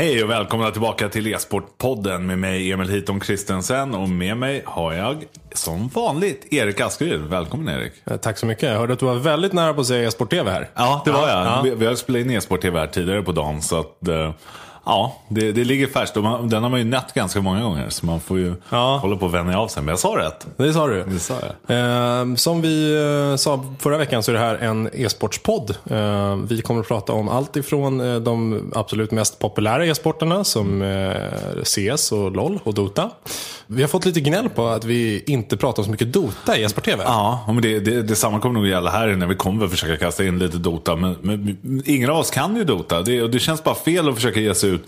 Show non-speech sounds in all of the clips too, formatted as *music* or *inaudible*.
Hej och välkomna tillbaka till e-sportpodden med mig Emil Hiton Kristensen och med mig har jag som vanligt Erik Askeryd. Välkommen Erik. Eh, Tack så mycket. Jag hörde att du var väldigt nära på att säga e-sport-tv här. Ja, det var jag. Ja. Vi, vi har spelat in e-sport-tv här tidigare på dagen så att eh, Ja, det, det ligger färskt man, den har man ju nött ganska många gånger så man får ju Ja. hålla på och vänja av sig. Men jag sa rätt. Det sa du. Det sa jag. Eh, som vi eh, sa förra veckan så är det här en e-sportspodd. Eh, vi kommer att prata om allt ifrån eh, de absolut mest populära e-sporterna som eh, CS och LOL och Dota. Vi har fått lite gnäll på att vi inte pratar så mycket Dota i e-sport-tv. Ja, men det, det, detsamma kommer nog gälla här när vi kommer att försöka kasta in lite Dota. Men, men ingen av oss kan ju Dota. Det, och det känns bara fel att försöka ge sig ut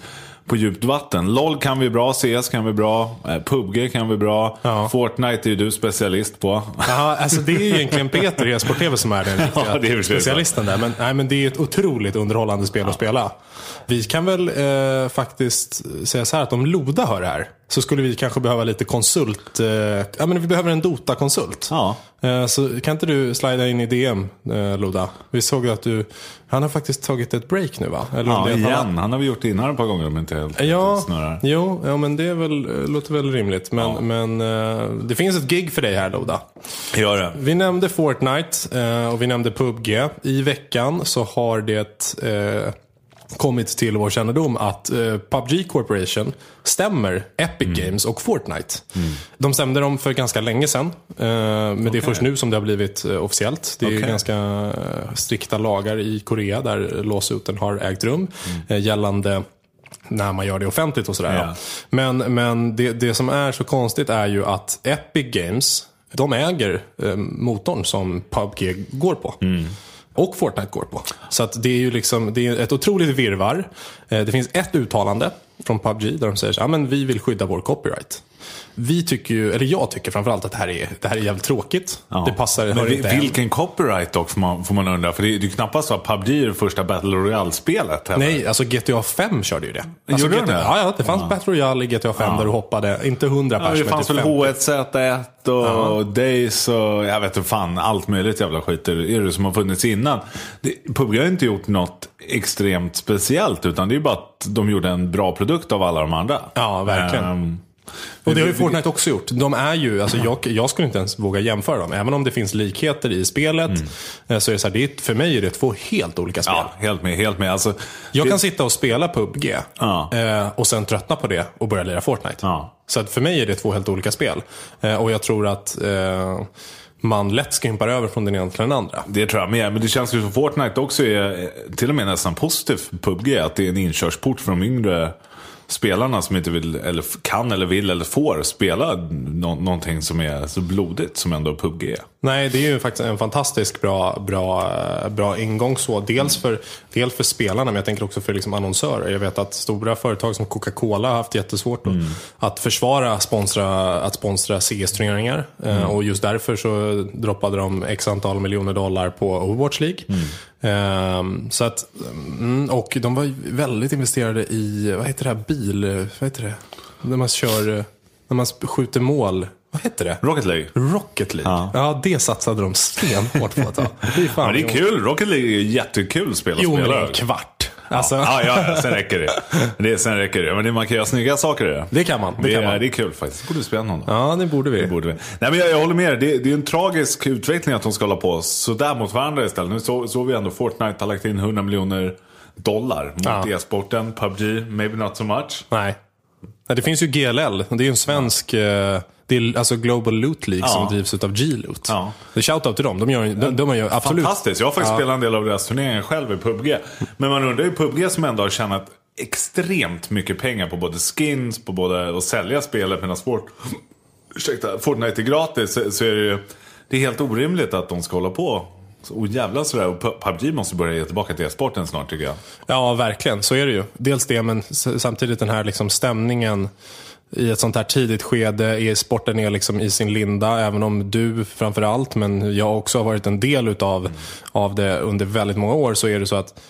på djupt vatten. LOL kan vi bra, CS kan vi bra, eh, PubG kan vi bra. Ja. Fortnite är ju du specialist på. Ja, alltså det är ju egentligen Peter i e-sport-tv som är den *laughs* riktiga Ja, det är specialisten där. Men, nej, men det är ett otroligt underhållande spel att spela. Vi kan väl eh, faktiskt säga så här att om Loda hör det här så skulle vi kanske behöva lite konsult. Eh, ja, men vi behöver en Dota-konsult. Ja. Eh, så kan inte du slida in i DM, eh, Loda? Vi såg att du, han har faktiskt tagit ett break nu va? Eller Ja, att han- igen. Han har väl gjort det innan ett par gånger om inte helt Ja, snurrar. jo, ja, men det är väl, låter väl rimligt. Men, men eh, det finns ett gig för dig här Loda. Gör det. Vi nämnde Fortnite eh, och vi nämnde PubG. I veckan så har det eh, kommit till vår kännedom att eh, PubG Corporation stämmer Epic Mm. Games och Fortnite. De stämde dem för ganska länge sedan. Eh, men det är först nu som det har blivit eh, officiellt. Det är Okej. ganska eh, strikta lagar i Korea där låsuten har ägt rum. Eh, gällande när man gör det offentligt och sådär. Ja. Men, men det, det som är så konstigt är ju att Epic Games, de äger eh, motorn som PubG går på. Och Fortnite går på. Så att det är ju liksom, det är ett otroligt virvar. Eh, det finns ett uttalande från PubG där de säger att men vi vill skydda vår copyright. Vi tycker ju, eller jag tycker framförallt att det här är, det här är jävligt tråkigt. Ja. Det passar, Men vi- inte vilken copyright dock får man, får man undra. För det det är ju knappast så att PubG är det första Battle Royale-spelet. Nej, alltså GTA 5 körde ju det. Alltså Gjorde de GTA, det? ja, ja, det fanns Battle Royale i GTA 5 där du hoppade, inte 100 Ja, pers, det men fanns typ väl 50. H1Z1 och Days och jag vet inte fan, allt möjligt jävla skit är det som har funnits innan. Det, PubG har inte gjort något extremt speciellt utan det är ju bara att de gjorde en bra produkt av alla de andra. Ja, verkligen. Ehm, Och det har ju Fortnite också gjort. De är ju, alltså jag, jag skulle inte ens våga jämföra dem. Även om det finns likheter i spelet. eh, Så är det så här, det är, för mig är det två helt olika spel. Mm. ja, helt med, helt med. Alltså, Jag det, kan sitta och spela PubG Ja. eh, och sen tröttna på det och börja lira Fortnite. Ja. Så för mig är det två helt olika spel. Eh, och jag tror att man lätt skympar över från den ena till den andra. Det tror jag med. Men det känns ju som Fortnite också är till och med nästan positivt för PubG. Att det är en inkörsport för de yngre spelarna som inte vill, eller kan eller vill eller får spela nå- någonting som är så blodigt som ändå PubG är. Nej, det är ju faktiskt en fantastiskt bra, bra, eh, bra ingång. Så. Dels, för, dels för spelarna, men jag tänker också för liksom annonsörer. Jag vet att stora företag som Coca-Cola har haft jättesvårt att, att försvara sponsra, att sponsra CS-turneringar. Eh, Och just därför så droppade de x antal miljoner dollar på Overwatch League. Ehm, så att, mm, och de var väldigt investerade i, vad heter det här, bil, vad heter det? När man kör, när man skjuter mål. Vad heter det? Rocket League. Rocket League. Ja. Ja, det satsade de stenhårt på att ta. Fy fan, Ja, det är jo. kul. Rocket League är jättekul spel att Jo, men det spela. är en kvart. Alltså, Ja, ja, ja, sen räcker det. det sen räcker det. Men det, man kan göra snygga saker i det. Det kan man. Det, Det, kan är, man. det är kul faktiskt. Det borde spela någon. Ja, det borde vi. Det borde vi. Nej, men jag, jag håller med det, det är en tragisk utveckling att de ska hålla på sådär mot varandra istället. Nu såg så vi ändå Fortnite har lagt in 100 miljoner dollar mot Ja. e-sporten. PubG, maybe not so much. Nej. Nej, det finns ju GLL. Det är ju en svensk... eh, Det är alltså Global Loot League Ja. som drivs av G-Loot. Ja. Shoutout till dem. De gör, de, de gör absolut... Fantastiskt. Jag har faktiskt Ja. spelat en del av deras turneringar själv i PubG. Men man undrar ju PubG som ändå har tjänat extremt mycket pengar på både skins, på både att sälja spelet medan Sport... Ursäkta, Fortnite är gratis. Så, så är det ju... Det är helt orimligt att de ska hålla på och jävlar sådär. Och PubG måste börja ge tillbaka till e-sporten snart tycker jag. Ja, verkligen. Så är det ju. Dels det, men samtidigt den här liksom stämningen i ett sånt här tidigt skede. E-sporten är liksom i sin linda, även om du framförallt, men jag också har varit en del utav av det under väldigt många år, så är det så att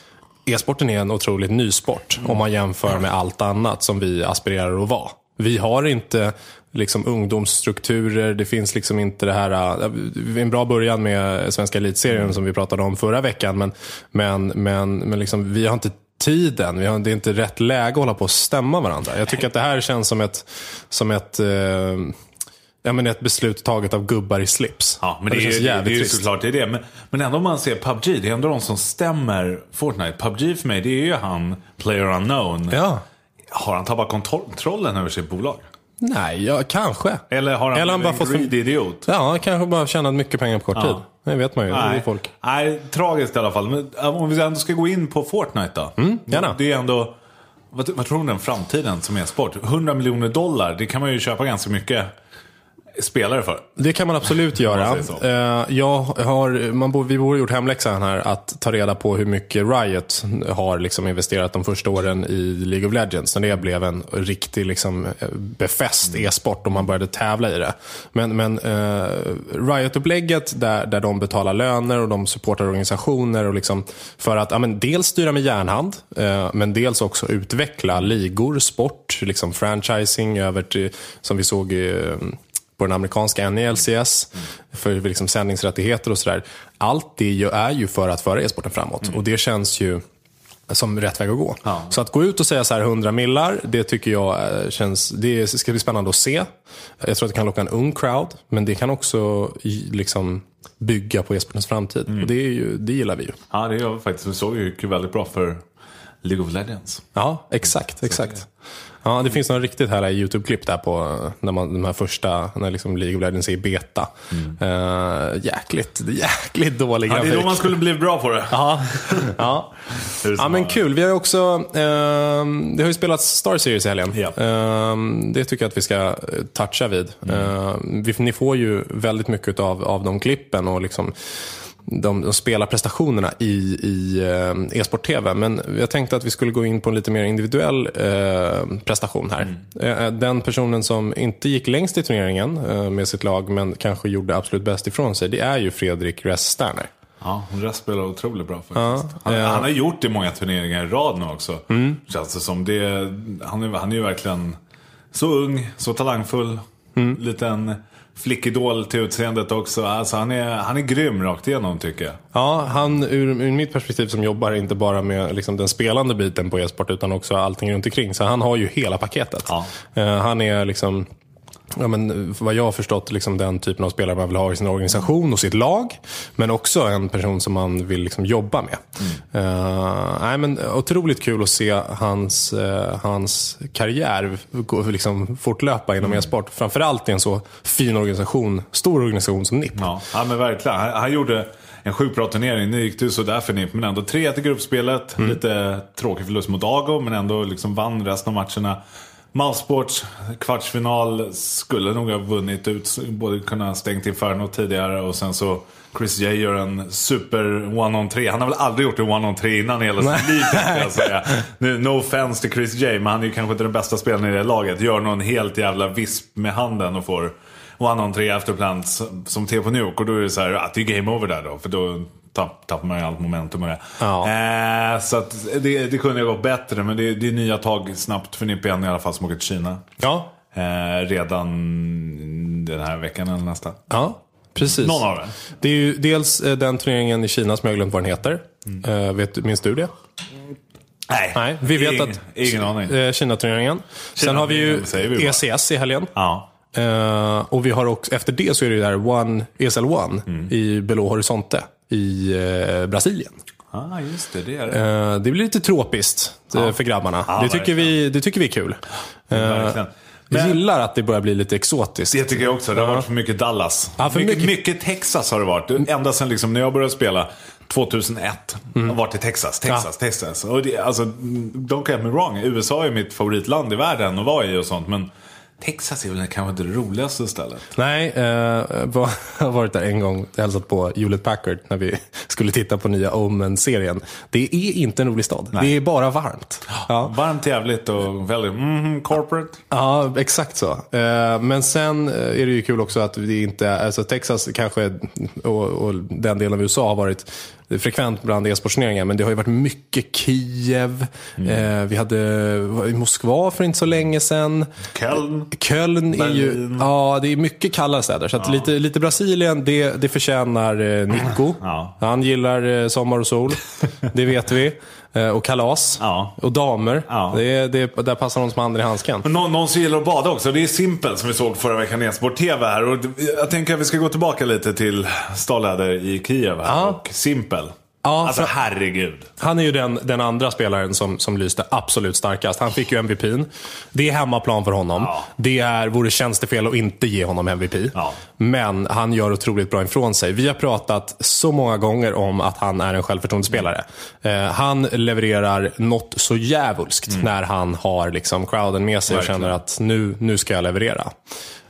e-sporten är en otroligt ny sport om man jämför med allt annat som vi aspirerar att vara. Vi har inte liksom ungdomsstrukturer, det finns liksom inte det här, äh, en bra början med svenska elitserien som vi pratade om förra veckan, men, men, men, men liksom, vi har inte tiden. Vi har, det är inte rätt läge att hålla på och stämma varandra. Jag tycker att det här känns som ett, som ett eh, Ja, men ett beslut taget av gubbar i slips. Ja, men det, det, är, det, det är ju såklart det är det. Men, men ändå om man ser PubG, det är ändå de som stämmer Fortnite. PubG för mig, det är ju han, Player Unknown. Ja. Har han tappat kontrollen över sitt bolag? Nej, ja, kanske. Eller har han Eller han bara en fått greedy idiot? Ja, han kanske bara tjänat mycket pengar på kort Ja. tid. Det vet man ju. Det är Nej. folk. Nej, tragiskt i alla fall. Men äh, om vi ändå ska gå in på Fortnite då. Mm, gärna. Det är ändå, vad, vad tror du om framtiden som är sport? 100 miljoner dollar, det kan man ju köpa ganska mycket spelare för. Det kan man absolut göra. man. Eh, Jag har, man borde, vi borde gjort hemläxan här att ta reda på hur mycket Riot har liksom investerat de första åren i League of Legends. När det blev en riktig liksom, eh, befäst Mm. e-sport och man började tävla i det. Men, men eh, Riot-upplägget där, där de betalar löner och de supportar organisationer och liksom för att ja, men dels styra med järnhand eh, men dels också utveckla ligor, sport, liksom franchising över till, som vi såg eh, på den amerikanska NELCS för liksom sändningsrättigheter och sådär. Allt det är ju för att föra e-sporten framåt och det känns ju som rätt väg att gå. Ja. Så att gå ut och säga så här 100 millar, det tycker jag eh, känns, det ska bli spännande att se. Jag tror att det kan locka en ung crowd, men det kan också liksom bygga på e-sportens framtid. Och det, är ju, det gillar vi ju. Ja, det gör vi faktiskt. Vi såg ju gick väldigt bra för League of Legends. Ja, exakt. exakt. Ja, det finns några riktigt härliga YouTube-klipp där på eh, när man, de här första, när liksom League of Legends är i beta. Uh, jäkligt, jäkligt dålig Mm. Ja, det är grafik. då man skulle bli bra på det. Ja, ja. Ja men kul. Vi har också, ehm, det har ju spelats Star Series i helgen. Ja. Ehm, det tycker jag att vi ska eh, toucha vid. Ehm, vi, ni får ju väldigt mycket av, av de klippen och liksom de, de spelarprestationerna i, i eh, e-sport-tv. Men jag tänkte att vi skulle gå in på en lite mer individuell eh, prestation här. Eh, den personen som inte gick längst i turneringen eh, med sitt lag, men kanske gjorde absolut bäst ifrån sig, det är ju Fredrik Ress Sterner. Ja, Rest spelar otroligt bra faktiskt. han, ja. han har gjort det i många turneringar i rad nu också. Känns det som. Det, han, är, han är ju verkligen så ung, så talangfull. Liten flickidol till utseendet också. Alltså, han, är, han är grym rakt igenom tycker jag. Ja, han ur, ur mitt perspektiv som jobbar inte bara med liksom, den spelande biten på e-sport utan också allting runt omkring. Så han har ju hela paketet. Ja. Eh, han är liksom, ja, men, vad jag har förstått, liksom, den typen av spelare man vill ha i sin organisation och sitt lag. Men också en person som man vill liksom, jobba med. Eh, nej, men, otroligt kul att se hans, eh, hans karriär gå, liksom, fortlöpa inom e-sport. Framförallt i en så fin organisation, stor organisation som NIP. Ja, ja men verkligen. Han, han gjorde en sjukt bra turnering. Nu gick det ju sådär för NIP, men ändå 3 till gruppspelet. Lite tråkig förlust mot Ago, men ändå liksom vann resten av matcherna. Mousesports kvartsfinal skulle nog ha vunnit ut, både kunna stängt Inferno tidigare och sen så Chris J gör en super one-on-3. Han har väl aldrig gjort en one-on-3 innan i hela sitt liv tänkte jag säga. Nu, no offense till Chris J, men han är ju kanske inte den bästa spelaren i det laget. Gör någon helt jävla visp med handen och får one-on-3 afterplants som T på Nuke. Och då är det så här, att det är game over där då. För då tapp, tappar man ju allt momentum och det. Ja. Eh, så att det, det kunde ju gått bättre. Men det, det är nya tag snabbt för Nipp igen i alla fall som åker till Kina. Ja, Eh, redan den här veckan eller nästa. ja precis. Någon av dem. Det är ju dels eh, den turneringen i Kina som jag har glömt vad den heter. Eh, vet, minns du det? Nej, Nej, vi vet ingen, att Ingen aning. eh, Kina-turneringen. Sen har vi ju vi. ECS i helgen. Ja. Eh, och vi har också, efter det så är det ju där One, ESL One Mm. i Belo Horizonte i eh, Brasilien. Ah, just det. Det är det. Eh, det blir lite tropiskt eh, för grabbarna. Ja, det, tycker vi, det tycker vi är kul. Verkligen. Men- gillar att det börjar bli lite exotiskt. Det tycker jag också. Det har varit för mycket Dallas. Ja, för mycket, mycket- mycket Texas har det varit. Ända sedan liksom, när jag började spela 2001. Mm. Har varit i Texas, Texas, Texas. Och det, alltså, don't get me wrong. USA är mitt favoritland i världen att vara i och sånt. Men Texas är väl kanske inte det roligaste stället. Nej, eh, *laughs* var, har varit där en gång och hälsat på Hewlett Packard när vi *laughs* skulle titta på nya Omen-serien. Det är inte en rolig stad. Det är bara varmt. Ja. Varmt, jävligt och väldigt mm, corporate. Ja, exakt så. Eh, Men sen eh, är det ju kul också att det inte alltså Texas kanske och, och den delen av USA har varit frekvent bland e-sportsturneringar. Men det har ju varit mycket Kiev. Eh, Vi hade i Moskva för inte så länge sedan. Köln. Köln är ju, Berlin. ja det är mycket kallare städer. Så att lite, lite Brasilien, det, det förtjänar eh, Nico. Ja. Han gillar eh, sommar och sol, *laughs* det vet vi. Eh, och kalas. Ja. Och damer. Ja. Det är, det är, där passar de som handen i handsken. Men Någon, som gillar att bada också. Det är Simpel som vi såg förra veckan i Esport TV här. Och jag tänker att vi ska gå tillbaka lite till Stålhäder i Kiev här. Och Simpel. Ja, alltså herregud. Han är ju den, den andra spelaren som, som lyste absolut starkast. Han fick ju MVPn. Det är hemmaplan för honom. Ja. Det är, vore tjänstefel att inte ge honom MVP. Ja. Men han gör otroligt bra ifrån sig. Vi har pratat så många gånger om att han är en självförtroendespelare. Eh, han levererar något så djävulskt när han har liksom crowden med sig och känner att nu, nu ska jag leverera.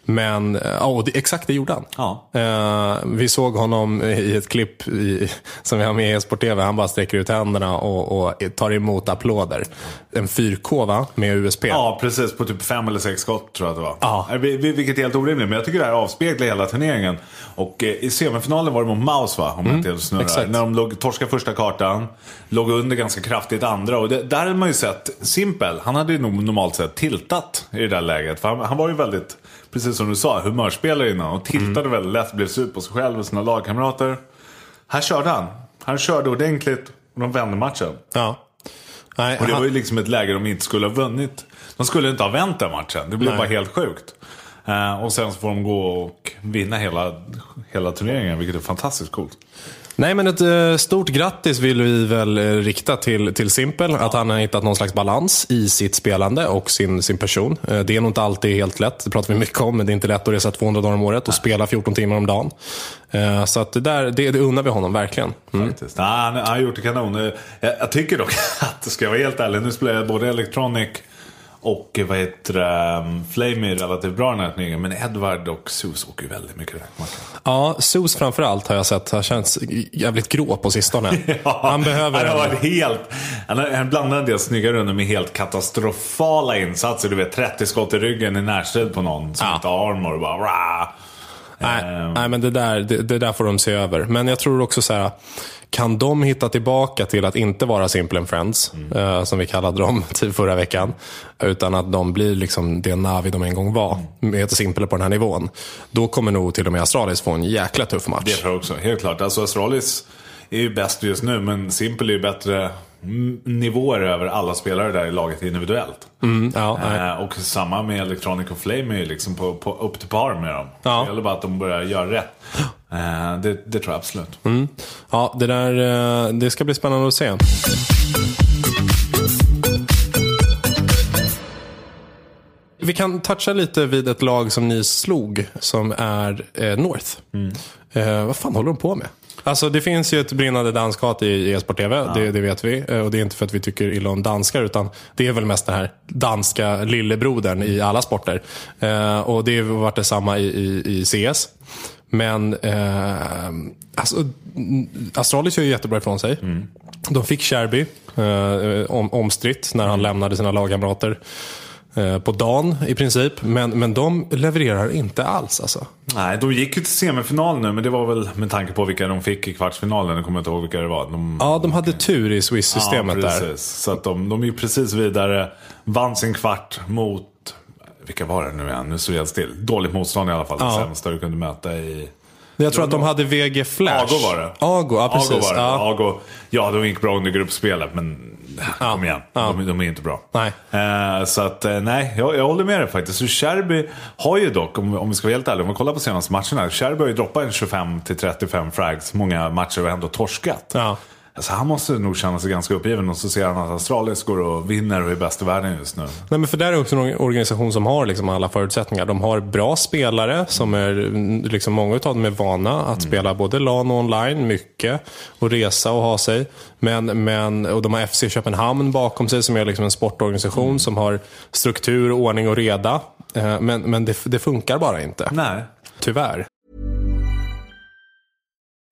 Men, eh, ja, och det, exakt det gjorde han. Ja. Eh, vi såg honom i ett klipp i, *laughs* som vi har med i Esport TV. Han bara sträcker ut händerna och, och tar emot applåder. En 4K va? Med USP. Ja, precis. På typ fem eller sex skott tror jag att det var. Ja. Eh, vi- vi- Vilket är helt orimligt. Men jag tycker det här avspeglar hela turneringen. Och eh, i semifinalen var det mot Maus va? Om jag inte helt snurrar. Mm, exakt. När de låg, torskade första kartan. Låg under ganska kraftigt andra. Och det, där hade man ju sett Simpel. Han hade ju nog normalt sett tiltat i det där läget. För han, han var ju väldigt, precis som du sa, humörspelare innan. Och tiltade Mm. väldigt lätt. Blev sur på sig själv och sina lagkamrater. Här körde han. Han körde ordentligt. Och de vände matchen. Ja. Nej, Och det han- var ju liksom ett läge de inte skulle ha vunnit. De skulle inte ha vänt den matchen. Det blev Nej. bara helt sjukt. Eh, och sen så får de gå och vinna hela, hela turneringen, vilket är fantastiskt coolt. Nej, men ett eh, stort grattis vill vi väl eh, rikta till, till Simpel. Att han har hittat någon slags balans i sitt spelande och sin, sin person. Eh, det är nog inte alltid helt lätt. Det pratar vi mycket om. Men det är inte lätt att resa 200 dagar om året och spela 14 timmar om dagen. Så att det, där, det, det unnar vi honom verkligen. Mm. Faktiskt. Nej, han, har gjort det kanon. Jag, jag tycker dock *laughs* att, ska jag vara helt ärlig, nu spelar jag både Electronic och vad heter det, um, Flame är relativt bra den här turneringen. Men Edward och Sus åker ju väldigt mycket räkmacka. Ja, Sus framförallt har jag sett har känts jävligt grå på sistone. *laughs* Han behöver han har varit helt... Han, han blandar en del snygga runder med helt katastrofala insatser. Du vet 30 skott i ryggen i närstrid på någon som Ja. inte har armor. och Bara, rah. Nej, Ehm. nej men det där, det, det där får de se över. Men jag tror också så här, kan de hitta tillbaka till att inte vara Simple and Friends, eh, som vi kallade dem *laughs* till förra veckan, utan att de blir liksom det Navi de en gång var, med Simple på den här nivån. Då kommer nog till och med Astralis få en jäkla tuff match. Det tror jag också, helt klart. Alltså Astralis är ju bäst just nu, men Simple är ju bättre mm, nivåer över alla spelare där i laget individuellt. Mm, ja. Eh, och samma med Electronic och Flame är ju liksom på, på, upp till par med dem. Ja. Det gäller bara att de börjar göra rätt. Eh, det, det tror jag absolut. Mm. ja, det där eh, det ska bli spännande att se. Vi kan toucha lite vid ett lag som ni slog, som är eh, North. Eh, vad fan håller de på med? Alltså det finns ju ett brinnande danskat i, e-sport TV, det, det vet vi. Eh, Och det är inte för att vi tycker illa om danskar, utan det är väl mest den här danska lillebrodern i alla sporter. Eh, och det har varit detsamma i, i, i CS. Men eh, alltså, mm, Astralis gör ju jättebra ifrån sig. De fick Sherby, eh, om, omstritt, när han lämnade sina lagkamrater på dagen i princip. Men, men de levererar inte alls alltså. Nej, de gick ju till semifinal nu, men det var väl med tanke på vilka de fick i kvartsfinalen. Jag kommer inte ihåg vilka det var. De, Ja, de hade tur i Swiss-systemet ja, där. Så att de, de är ju precis vidare. Vann sin kvart mot, vilka var det nu igen? Nu står jag still. Dåligt motstånd i alla fall. Ja. Det sämsta du kunde möta i... Jag tror att de hade VG Flash. Ago var det. Ago, ja precis. Ago var det. Ja. Ago, ja, de gick bra under gruppspelet, men kom igen. Ja. De, de är inte bra. Nej. Eh, så att, eh, nej, jag, jag håller med dig faktiskt. Så Sherby har ju dock, om, om vi ska vara helt ärliga, om vi kollar på senaste matcherna. Sherby har ju droppat en 25-35 frags många matcher och ändå torskat. Ja. Alltså, han måste nog känna sig ganska uppgiven och så ser han att Astralis går och vinner och är bäst i världen just nu. Nej, men för där är också en organisation som har liksom alla förutsättningar. De har bra spelare, som är, mm, liksom många av dem är vana att spela både LAN och online, mycket, och resa och ha sig. Men, men, och de har FC Köpenhamn bakom sig som är liksom en sportorganisation som har struktur, ordning och reda. Eh, Men, men det, det funkar bara inte, Nej. tyvärr.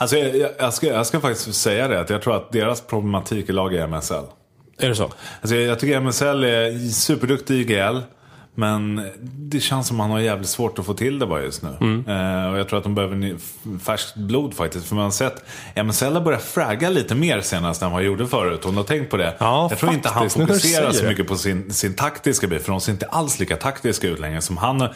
Alltså, jag, jag, jag, ska, jag ska faktiskt säga det, att jag tror att deras problematik i lag är MSL. Är det så? Alltså, jag, jag tycker MSL är superduktig i IGL. Men det känns som att han har jävligt svårt att få till det bara just nu. Eh, och jag tror att de behöver färskt blod faktiskt. För man har sett MSL har börjat fragga lite mer senast än vad han gjorde förut. Hon har tänkt på det. Ja, jag tror inte han faktiskt, när du fokuserar så mycket på sin, sin taktiska bit. För de ser inte alls lika taktiska ut längre. Som han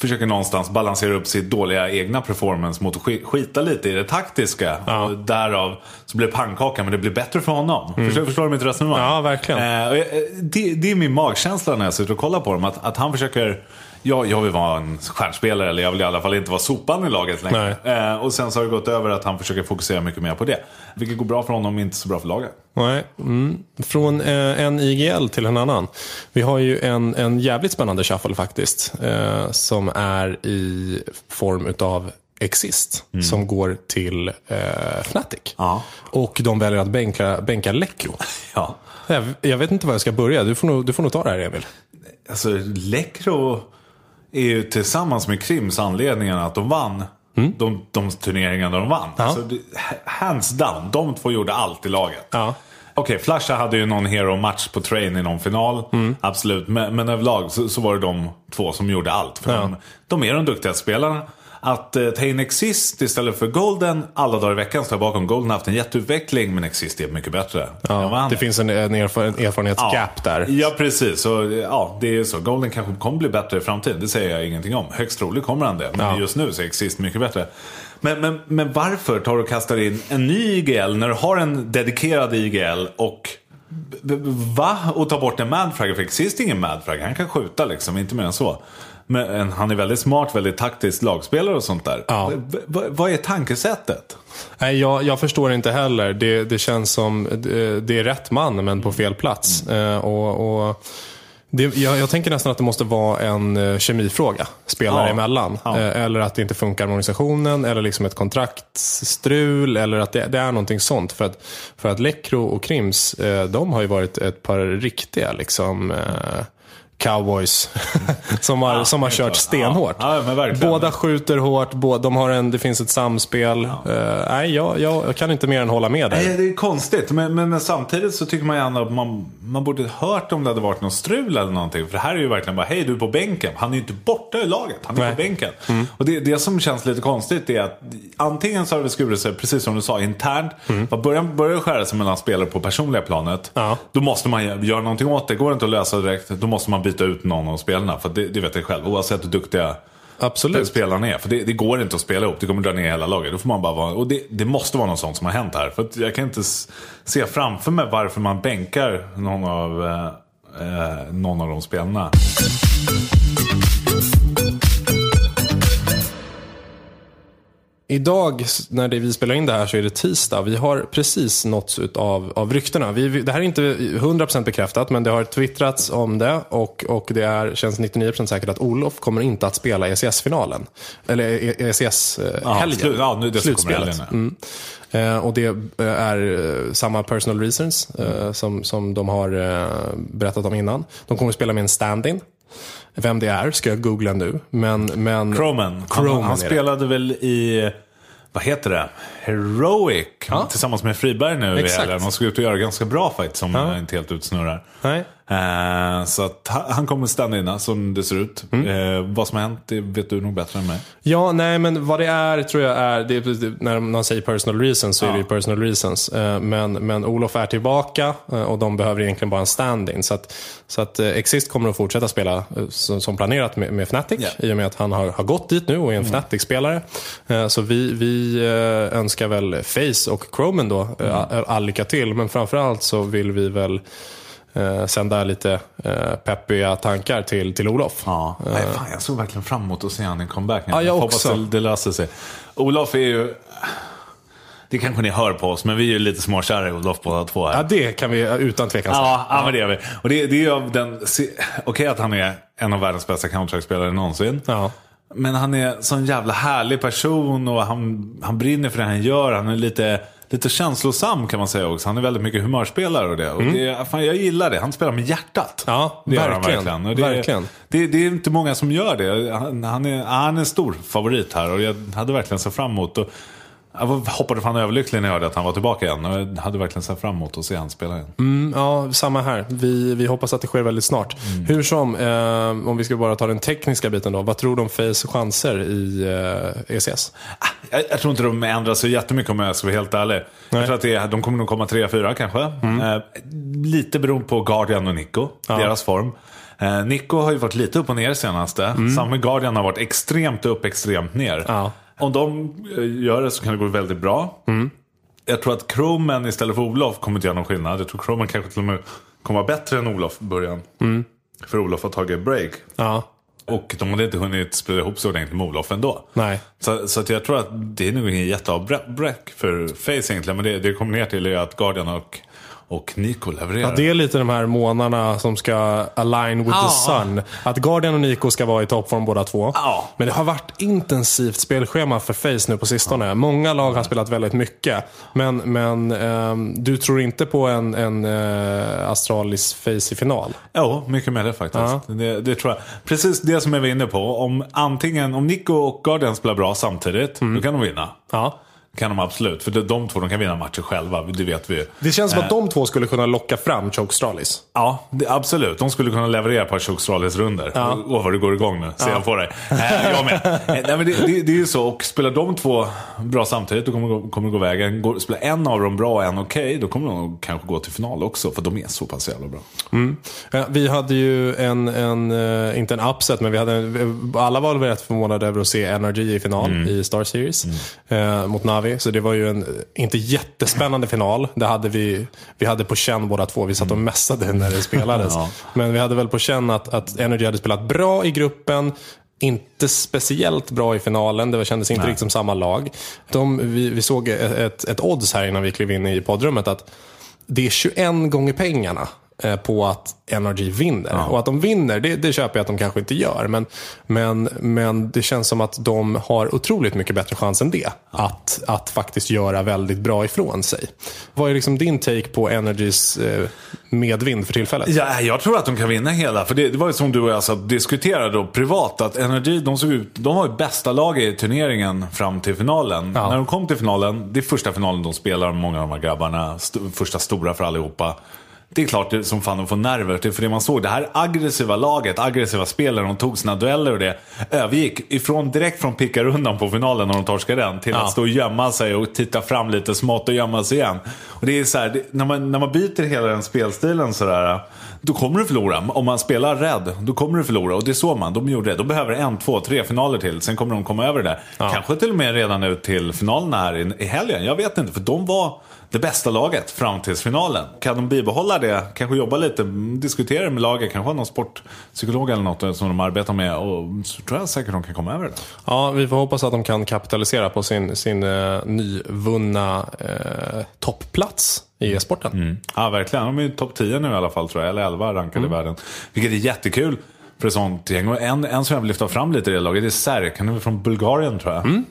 försöker någonstans balansera upp sitt dåliga egna performance mot att sk- skita lite i det taktiska. Och därav så blir det pannkaka, men det blir bättre för honom. Förstår, förstår du mitt resonemang? Mm. Ja, verkligen. Eh, eh, det, det är min magkänsla när jag sitter och kollar på dem. Att, att han försöker, ja, jag vill vara en stjärnspelare eller jag vill i alla fall inte vara sopan i laget längre. Eh, och sen så har det gått över att han försöker fokusera mycket mer på det. Vilket går bra för honom, inte så bra för laget. Nej. Mm. Från eh, en IGL till en annan. Vi har ju en, en jävligt spännande shuffle faktiskt. Eh, som är i form utav Exist. Som går till eh, Fnatic. Ja. Och de väljer att bänka, bänka Lekro. *laughs* Ja. Jag, jag vet inte var jag ska börja. Du får nog, du får nog ta det här Emil. Alltså, Lekro är ju tillsammans med Krims anledningen att de vann. De, de turneringarna de vann. Mm. Ja. Alltså, hands down, de två gjorde allt i laget. Ja. Okej, Flasha hade ju någon hero-match på train i någon final. Mm. Absolut, men, men överlag så, så var det de två som gjorde allt. För Ja. de, de är de duktiga spelarna. Att eh, ta in Exist istället för Golden alla dagar i veckan står jag bakom. Golden har haft en jätteutveckling, men Exist är mycket bättre. Ja, det finns en, en erfaren, erfarenhetsgap där. Ja, precis. Så, ja, det är så. Golden kanske kommer bli bättre i framtiden. Det säger jag ingenting om. Högst troligt kommer han det. Men Ja. just nu så är Exist mycket bättre. Men, men, men varför tar du och kastar in en ny IGL när du har en dedikerad IGL och Va? Och ta bort en madfragger? För Exist är ingen madfragger. Han kan skjuta liksom, inte mer än så. Men han är väldigt smart, väldigt taktisk lagspelare och sånt där. Ja. V- vad är tankesättet? Nej, jag, jag förstår inte heller. Det, det känns som det, det är rätt man, men på fel plats. Eh, och, och det, jag, jag tänker nästan att det måste vara en eh, kemifråga spelare Ja. emellan. Ja. Eh, eller att det inte funkar med organisationen, eller liksom ett kontraktstrul, eller att det, det är någonting sånt. För att, för att Lekro och Krims, eh, de har ju varit ett par riktiga liksom, eh, cowboys *laughs* som har, som har kört klart. stenhårt. Ja. Ja. Båda skjuter hårt, båda, de har en, det finns ett samspel. Eh, nej, jag, jag, jag kan inte mer än hålla med. Nej, det är konstigt. Men, men, men samtidigt så tycker man ändå att man, man borde hört om det hade varit någon strul eller någonting. För det här är ju verkligen bara, hej du är på bänken. Han är ju inte borta i laget, han är Nej. på bänken. Och det, det som känns lite konstigt är att antingen så har det skurit sig, precis som du sa, internt. Vad Börjar, börjar det skära sig mellan spelare på personliga planet. Ja. Då måste man gö- göra någonting åt det. Går det inte att lösa direkt, då måste man byta ut någon av spelarna. För det, det vet jag själv, oavsett hur duktiga Absolut. spelarna är. För det, det går inte att spela ihop. Det kommer dra ner hela laget. Då får man bara vara, och det, det måste vara något sånt som har hänt här. För jag kan inte se framför mig varför man bänkar någon av, eh, eh, någon av de spelarna. Idag, när det, vi spelar in det här, så är det tisdag. Vi har precis nåtts av, av ryktena. Vi, det här är inte 100% bekräftat, men det har twittrats om det. Och, och det är, känns 99% säkert att Olof kommer inte att spela ECS-finalen. Eller E- ECS-helgen. slu- ja, nu det som kommer helgen, ja. Mm. Eh, och det eh, är eh, samma personal reasons eh, som, som de har eh, berättat om innan. De kommer att spela med en stand-in. Vem det är ska jag googla nu. Men, men Croman. Han han spelade väl i, vad heter det? Heroic. Ja. Tillsammans med Friberg nu i helgen. De såg ut att göra ganska bra fight som Ja. ja. inte helt utsnurrar. Nej. Eh, så att han, kommer stanna som det ser ut. Mm. Eh, vad som har hänt det vet du nog bättre än mig. Ja, nej men vad det är tror jag är, det det, när man säger personal reasons så är det ju Ja. personal reasons. Eh, Men, men Olof är tillbaka eh, och de behöver egentligen bara en stand-in. Så att, så att eh, Exist kommer att fortsätta spela eh, som, som planerat med, med Fnatic Ja. i och med att han har, har gått dit nu och är en Fnatic-spelare. Eh, Så vi, vi eh, önskar väl Face och Chromen då eh, all, all lycka till. Men framförallt så vill vi väl eh, sända lite eh, peppiga tankar till, till Olof. Ja, nej, fan, jag såg verkligen fram emot att se han i comeback. Ja, jag hoppas också. det, löser sig. Olof är ju... Det kanske ni hör på oss, men vi är ju lite småkära i Olof båda två här. Ja, det kan vi utan tvekan säga. Ja, ja, men det är vi. Och det, det är ju av den... se- Okej att han är en av världens bästa Counter-Strike-spelare någonsin. Ja. Men han är sån jävla härlig person och han, han brinner för det han gör. Han är lite, lite känslosam kan man säga också. Han är väldigt mycket humörspelare och det. Och det fan, jag gillar det. Han spelar med hjärtat. Mm. Ja, det gör han verkligen. verkligen. Och det, Verkligen. Det, det är inte många som gör det. Han, han, är, han är en stor favorit här och jag hade verkligen sett fram emot. Och Jag hoppade fan överlycklig när jag hörde att han var tillbaka igen. Jag hade verkligen sett fram emot att se han spela igen. Mm, ja, samma här. Vi, vi hoppas att det sker väldigt snart. Hur som, eh, om vi ska bara ta den tekniska biten då. Vad tror du om Face chanser i eh, ECS? Jag, jag tror inte de ändrar sig jättemycket om jag ska vara helt ärlig. Jag tror att det de kommer nog komma 3-4 kanske. Eh, lite beroende på Guardian och Nico, deras form. Eh, Nico har ju varit lite upp och ner senaste. Samma med Guardian har varit extremt upp, extremt ner. Ja. Om de eh, gör det så kan det gå väldigt bra. Jag tror att Croman istället för Olof kommer inte göra någon skillnad. Jag tror Croman kanske till och med kommer vara bättre än Olof i början. För Olof har tagit break. Ja, Och de hade inte hunnit spela ihop sig ordentligt med Olof ändå. nej. Så, så jag tror att det är nog ingen jätteavbräck för Face egentligen. Men det, det kommer ner till är att Guardian och, och Nico levererar. Ja, det är lite de här månaderna som ska align with Ja. the sun. Att Guardian och Nico ska vara i toppform båda två. Ja. Men det har varit intensivt spelschema för Face nu på sistone. Många lag har spelat väldigt mycket. Men, men ehm, du tror inte på en, en uh, Astralis Face i final? Ja, mycket med det faktiskt. Det, det tror jag. Precis det som jag var inne på. Om antingen, om Nico och Guardian spelar bra samtidigt, då kan de vinna. Ja. Kan de absolut. För de, två de kan vinna matcher själva, det vet vi. Det känns som att de två skulle kunna locka fram Choke Stralis. Ja, det, absolut. De skulle kunna leverera ett par Chokstralis runder. Ja. Åh, vad det går igång nu. Ser jag på dig. Eh, jag med. Eh, Nej, men det, det, det är ju så. Och spelar de två bra samtidigt, då kommer kommer det gå vägen. Går, spelar en av dem bra och en okej, då kommer de kanske gå till final också. För de är så pass jävla bra. Ja, Vi hade ju en, en eh, inte en upset, men vi hade, en- alla var väl rätt förvånade över att se Energy i final i Star Series eh, mot Navi. Så det var ju en inte jättespännande final. Det hade vi, vi hade på känn båda två. Vi satt och mässade när det spelades. *laughs* Ja. Men vi hade väl på känn att, att Energy hade spelat bra i gruppen. Inte speciellt bra i finalen, det kändes inte riktigt som samma lag. De, vi, vi såg ett, ett, odds här innan vi klev in i poddrummet att det är 21 gånger pengarna eh, på att Energy vinner. Och att de vinner, det, det köper jag att de kanske inte gör. Men, men, men det känns som att de har otroligt mycket bättre chans än det. Att, att faktiskt göra väldigt bra ifrån sig. Vad är liksom din take på Energys eh, medvind för tillfället? Ja, jag tror att de kan vinna hela. För det, det var ju som du och jag satt och diskuterade då, privat. Att Energy, de, såg ut, de var ju bästa lag i turneringen fram till finalen. Ja. När de kom till finalen, det är första finalen de spelar, många av de här grabbarna. St första stora för allihopa. Det är klart det, som fan de får nerver till. För det man såg, det här aggressiva laget, aggressiva spelare, de tog sina dueller och det. Övergick ifrån, direkt från pickarundan på finalen när de torskade den. Till Ja. att stå och gömma sig och titta fram lite smått och gömma sig igen. Och det är så här, det, när, man, när man byter hela den spelstilen sådär. Då kommer du förlora. Om man spelar rädd, då kommer du förlora. Och det är så man, de gjorde det. De behöver en, två, tre finaler till. Sen kommer de komma över det där. Kanske till och med redan ut till finalerna här i, i helgen. Jag vet inte, för de var det bästa laget fram till finalen. Kan de bibehålla det, kanske jobba lite, diskutera med laget, kanske ha någon sportpsykolog eller något som de arbetar med. Och så tror jag säkert de kan komma över det. Ja, vi får hoppas att de kan kapitalisera på sin, sin eh, nyvunna eh, toppplats i e-sporten. Ja, verkligen. De är ju topp 10 nu i alla fall tror jag, eller 11 rankade Mm. i världen. Vilket är jättekul för ett sånt gäng. Och en, en som jag vill lyfta fram lite i det laget, det är Serk. Han är från Bulgarien tror jag.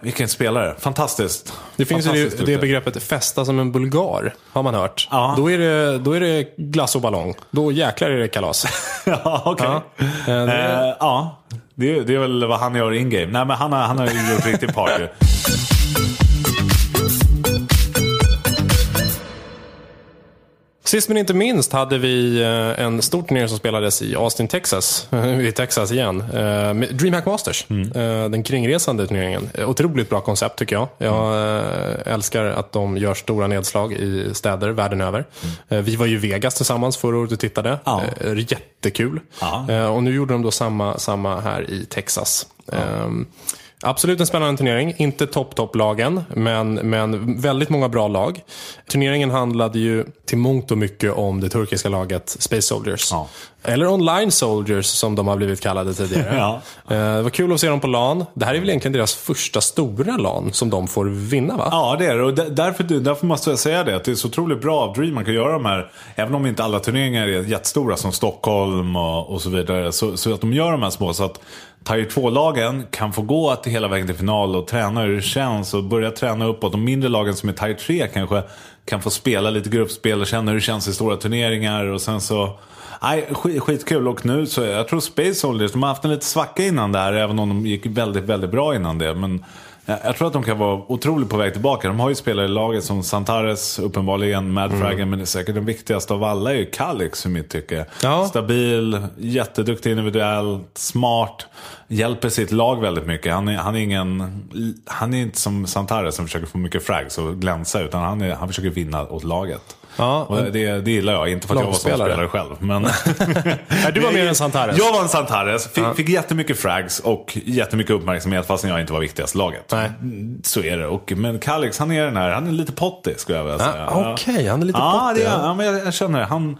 Vilken spelare. Fantastiskt. Det finns ju Fantastiskt det, det duktig. begreppet festa som en bulgar, har man hört. Ja. Då, är det, då är det glass och ballong. Då jäklar är det kalas. *laughs* ja, okej. Ja. Eh, det- Eh, ja, det, är- det är väl vad han gör in-game. Nej, men han har, han har ju gjort riktigt party. *laughs* Sist men inte minst hade vi eh, en stor turnering som spelades i Austin, Texas. *laughs* I Texas igen. Eh, DreamHack Masters. Eh, Den kringresande turneringen. Otroligt bra koncept tycker jag. Jag älskar att de gör stora nedslag i städer världen över. Eh, Vi var ju i Vegas tillsammans förra året och tittade. Ja. Jättekul. Ja. Och nu gjorde de då samma, samma här i Texas. Ehm, Absolut en spännande turnering. Inte topp-topp-lagen, men, men väldigt många bra lag. Turneringen handlade ju till mångt och mycket om det turkiska laget Space Soldiers. Ja. Eller Online Soldiers som de har blivit kallade tidigare. *laughs* Ja. Eh, Det var kul att se dem på LAN. Det här är väl egentligen deras första stora LAN som de får vinna va? Ja, det är det. Och där- därför, därför måste jag säga det. Att det är så otroligt bra av Dream att göra de här. Även om inte alla turneringar är jättestora som Stockholm och, och så vidare. Så, så att de gör de här små. Så att Tier 2-lagen kan få gå till hela vägen till final och träna hur det känns. Och börja träna uppåt. De mindre lagen som är Tier 3 kanske kan få spela lite gruppspel och känna hur det känns i stora turneringar. Och sen så... Nej, skit, skitkul. Och nu så, jag tror Space Soldiers, de har haft en lite svacka innan där. Även om de gick väldigt, väldigt bra innan det. Men jag jag tror att de kan vara otroligt på väg tillbaka. De har ju spelare i laget som Santares, uppenbarligen, Mad Mm. Fragan, men det säkert den viktigaste av alla är ju Kalix i mitt tycke. Ja. Stabil, jätteduktig individuellt, smart, hjälper sitt lag väldigt mycket. Han är, han är ingen, han är inte som Santares som försöker få mycket frags och glänsa, utan han, är, han försöker vinna åt laget. Ja. Och det, det gillar jag, inte för att jag var spelare själv. Men *laughs* Nej, du var mer än Santares. Jag var en Santares, fick, fick jättemycket frags och jättemycket uppmärksamhet fastän jag inte var viktigast i laget. Nej. Så är det. Och, men Kalix, han är den här, han är lite pottig skulle jag vilja säga. Ah, Okej, han är lite ja, pottig. det ja. ja, men jag, jag känner det. Han,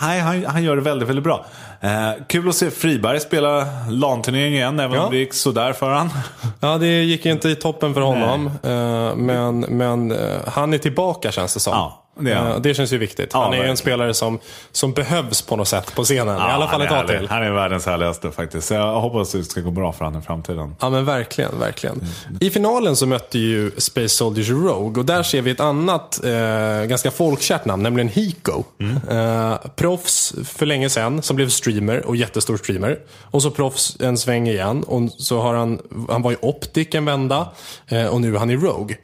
nej, han, han gör det väldigt, väldigt bra. Eh, kul att se Friberg spela LAN-turnering igen, även Ja. om det gick sådär för han. *laughs* Ja, det gick inte i toppen för honom. Eh, Men, men eh, han är tillbaka känns det som. Ja, det. Eh, det känns ju viktigt. Ja, han är ju en spelare som, som behövs på något sätt på scenen. I alla fall ett tag till. Han är världens härligaste faktiskt. Så jag hoppas det ska gå bra för honom i framtiden. Ja men verkligen, verkligen. I finalen så mötte ju Space Soldiers Rogue och där ser vi ett annat eh, ganska folkkärt namn, nämligen Hiko. Eh, proffs för länge sedan som blev streamer och jättestor streamer. Och så proffs en sväng igen och så har han, han var i Optic en vända eh, och nu är han i Rogue.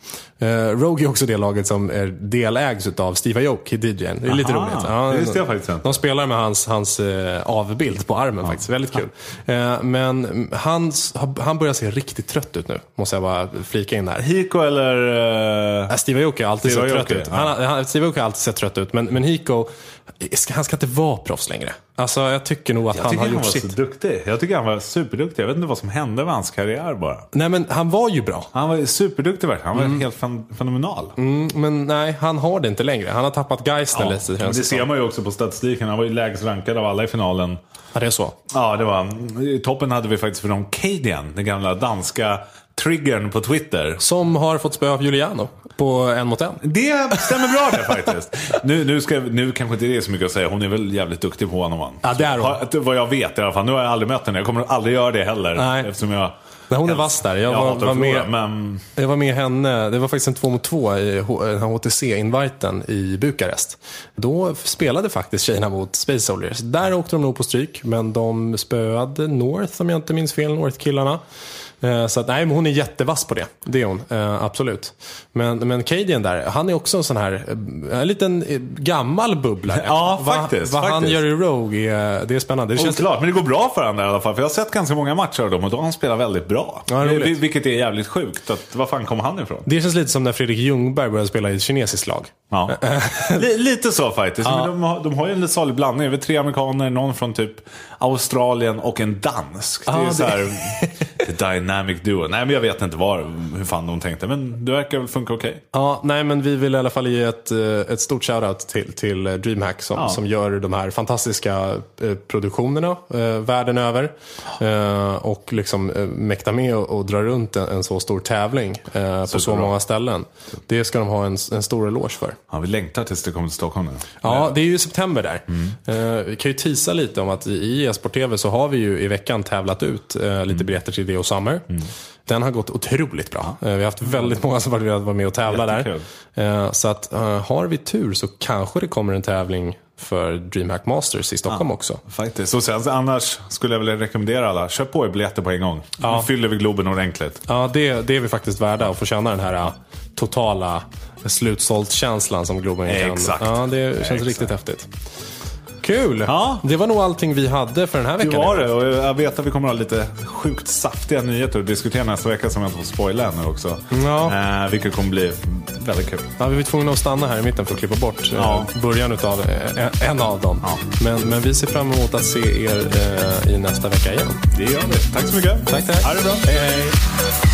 Eh, Rogue är också det laget som är delägs av Steve Aoki, DJn. Det är lite Aha, roligt. det visste jag faktiskt inte. De spelar med hans, hans eh, avbild på armen faktiskt. Väldigt kul. Eh, men han, han börjar se riktigt trött ut nu. Måste jag bara flika in där. Hiko eller... Äh, Steve Aoki har alltid Steve sett trött ut. ja. Han, han, Steve Aoki har alltid sett trött ut. Men, men Hiko, han ska inte vara proffs längre. Alltså jag tycker nog att Jag han tycker har han, gjort var sitt. så duktig. Jag tycker han var superduktig. Jag vet inte vad som hände med hans karriär bara. Nej men han var ju bra. Han var superduktig verkligen. Han var helt fen- fenomenal. Mm, men nej, han har det inte längre. Han har tappat geisten lite. men det ser man ju också på statistiken. Han var ju lägst rankad av alla i finalen. Ja, det är så. Ja, det var toppen hade vi faktiskt från Cadian, den gamla danska triggern på Twitter. Som har fått spö av Juliano på en mot en. Det stämmer bra det faktiskt. Nu, nu, ska, nu kanske inte det är så mycket att säga. Hon är väl jävligt duktig på one on one. Ja, det är hon. Har- Vad jag vet i alla fall. Nu har jag aldrig mött henne. Jag kommer aldrig göra det heller. Nej. Eftersom jag... Nej, hon är vass där. Jag var- hatar var förlora, med- Men Jag var med henne, det var faktiskt en två mot två i HTC-inviten i Bukarest. Då spelade faktiskt tjejerna mot Space Soldiers. Där åkte de nog på stryk, men de spöade North om jag inte minns fel, North-killarna. Eh, Så att, nej, men hon är jättevass på det. Det är hon, eh, absolut. Men, men Cadian där, han är också en sån här, eh, en liten gammal bubblare. Ja, faktiskt, Vad han gör i Rogue, är, det är spännande. Det känns, Oklart, men det går bra för honom där i alla fall. För jag har sett ganska många matcher av dem och då har han spelat väldigt bra. Ja. Vil- Vilket är jävligt sjukt. Att, var fan kom han ifrån? det känns lite som när Fredrik Ljungberg började spela i ett kinesiskt lag. Ja. *laughs* Li- lite så faktiskt. Men de, har, de har ju en lite salig blandning. Det är tre amerikaner, någon från typ Australien och en dansk. Det är Ja, det- så här, *laughs* the dynamic duo. Nej, men jag vet inte var, hur fan de tänkte. Men det verkar väl funka okej. Ja, nej men vi vill i alla fall ge ett, eh, ett stort shoutout till, till eh, DreamHack som, Ja. som gör de här fantastiska eh, produktionerna eh, världen över. Eh, och liksom eh, mäktar med och, och dra runt en, en så stor tävling eh, på så många ställen. Det ska de ha en, en stor eloge för. Ja, vi längtar tills det kommer till Stockholm nu. Ja, det är ju september där. Mm. Vi kan ju tisa lite om att i e-sport TV så har vi ju i veckan tävlat ut eh, Mm. lite biljetter till Deo Summer. Den har gått otroligt bra. Eh, vi har haft väldigt många som velat vara med och tävla där. Jättekul. Eh, så att eh, har vi tur så kanske det kommer en tävling för DreamHack Masters i Stockholm också. Faktiskt. Och sen annars skulle jag vilja rekommendera alla, köp på er biljetter på en gång. Ja. Nu fyller vi Globen ordentligt. Ja, det, det är vi faktiskt värda att få känna den här totala slutsålt-känslan som Globen kan. Exakt. Ja, det känns Exakt. riktigt häftigt. Kul! Ja. Det var nog allting vi hade för den här Det veckan. var det och jag vet att vi kommer att ha lite sjukt saftiga nyheter att diskutera nästa vecka som jag inte får spoila ännu också. Ja. Eh, vilket kommer bli väldigt kul. Ja, vi var tvungna att stanna här i mitten för att klippa bort eh, Ja. början av en av dem. Ja. Men, men vi ser fram emot att se er eh, i nästa vecka igen. Det gör vi. Tack så mycket. Tack, tack. Ha det bra. Hej, hej.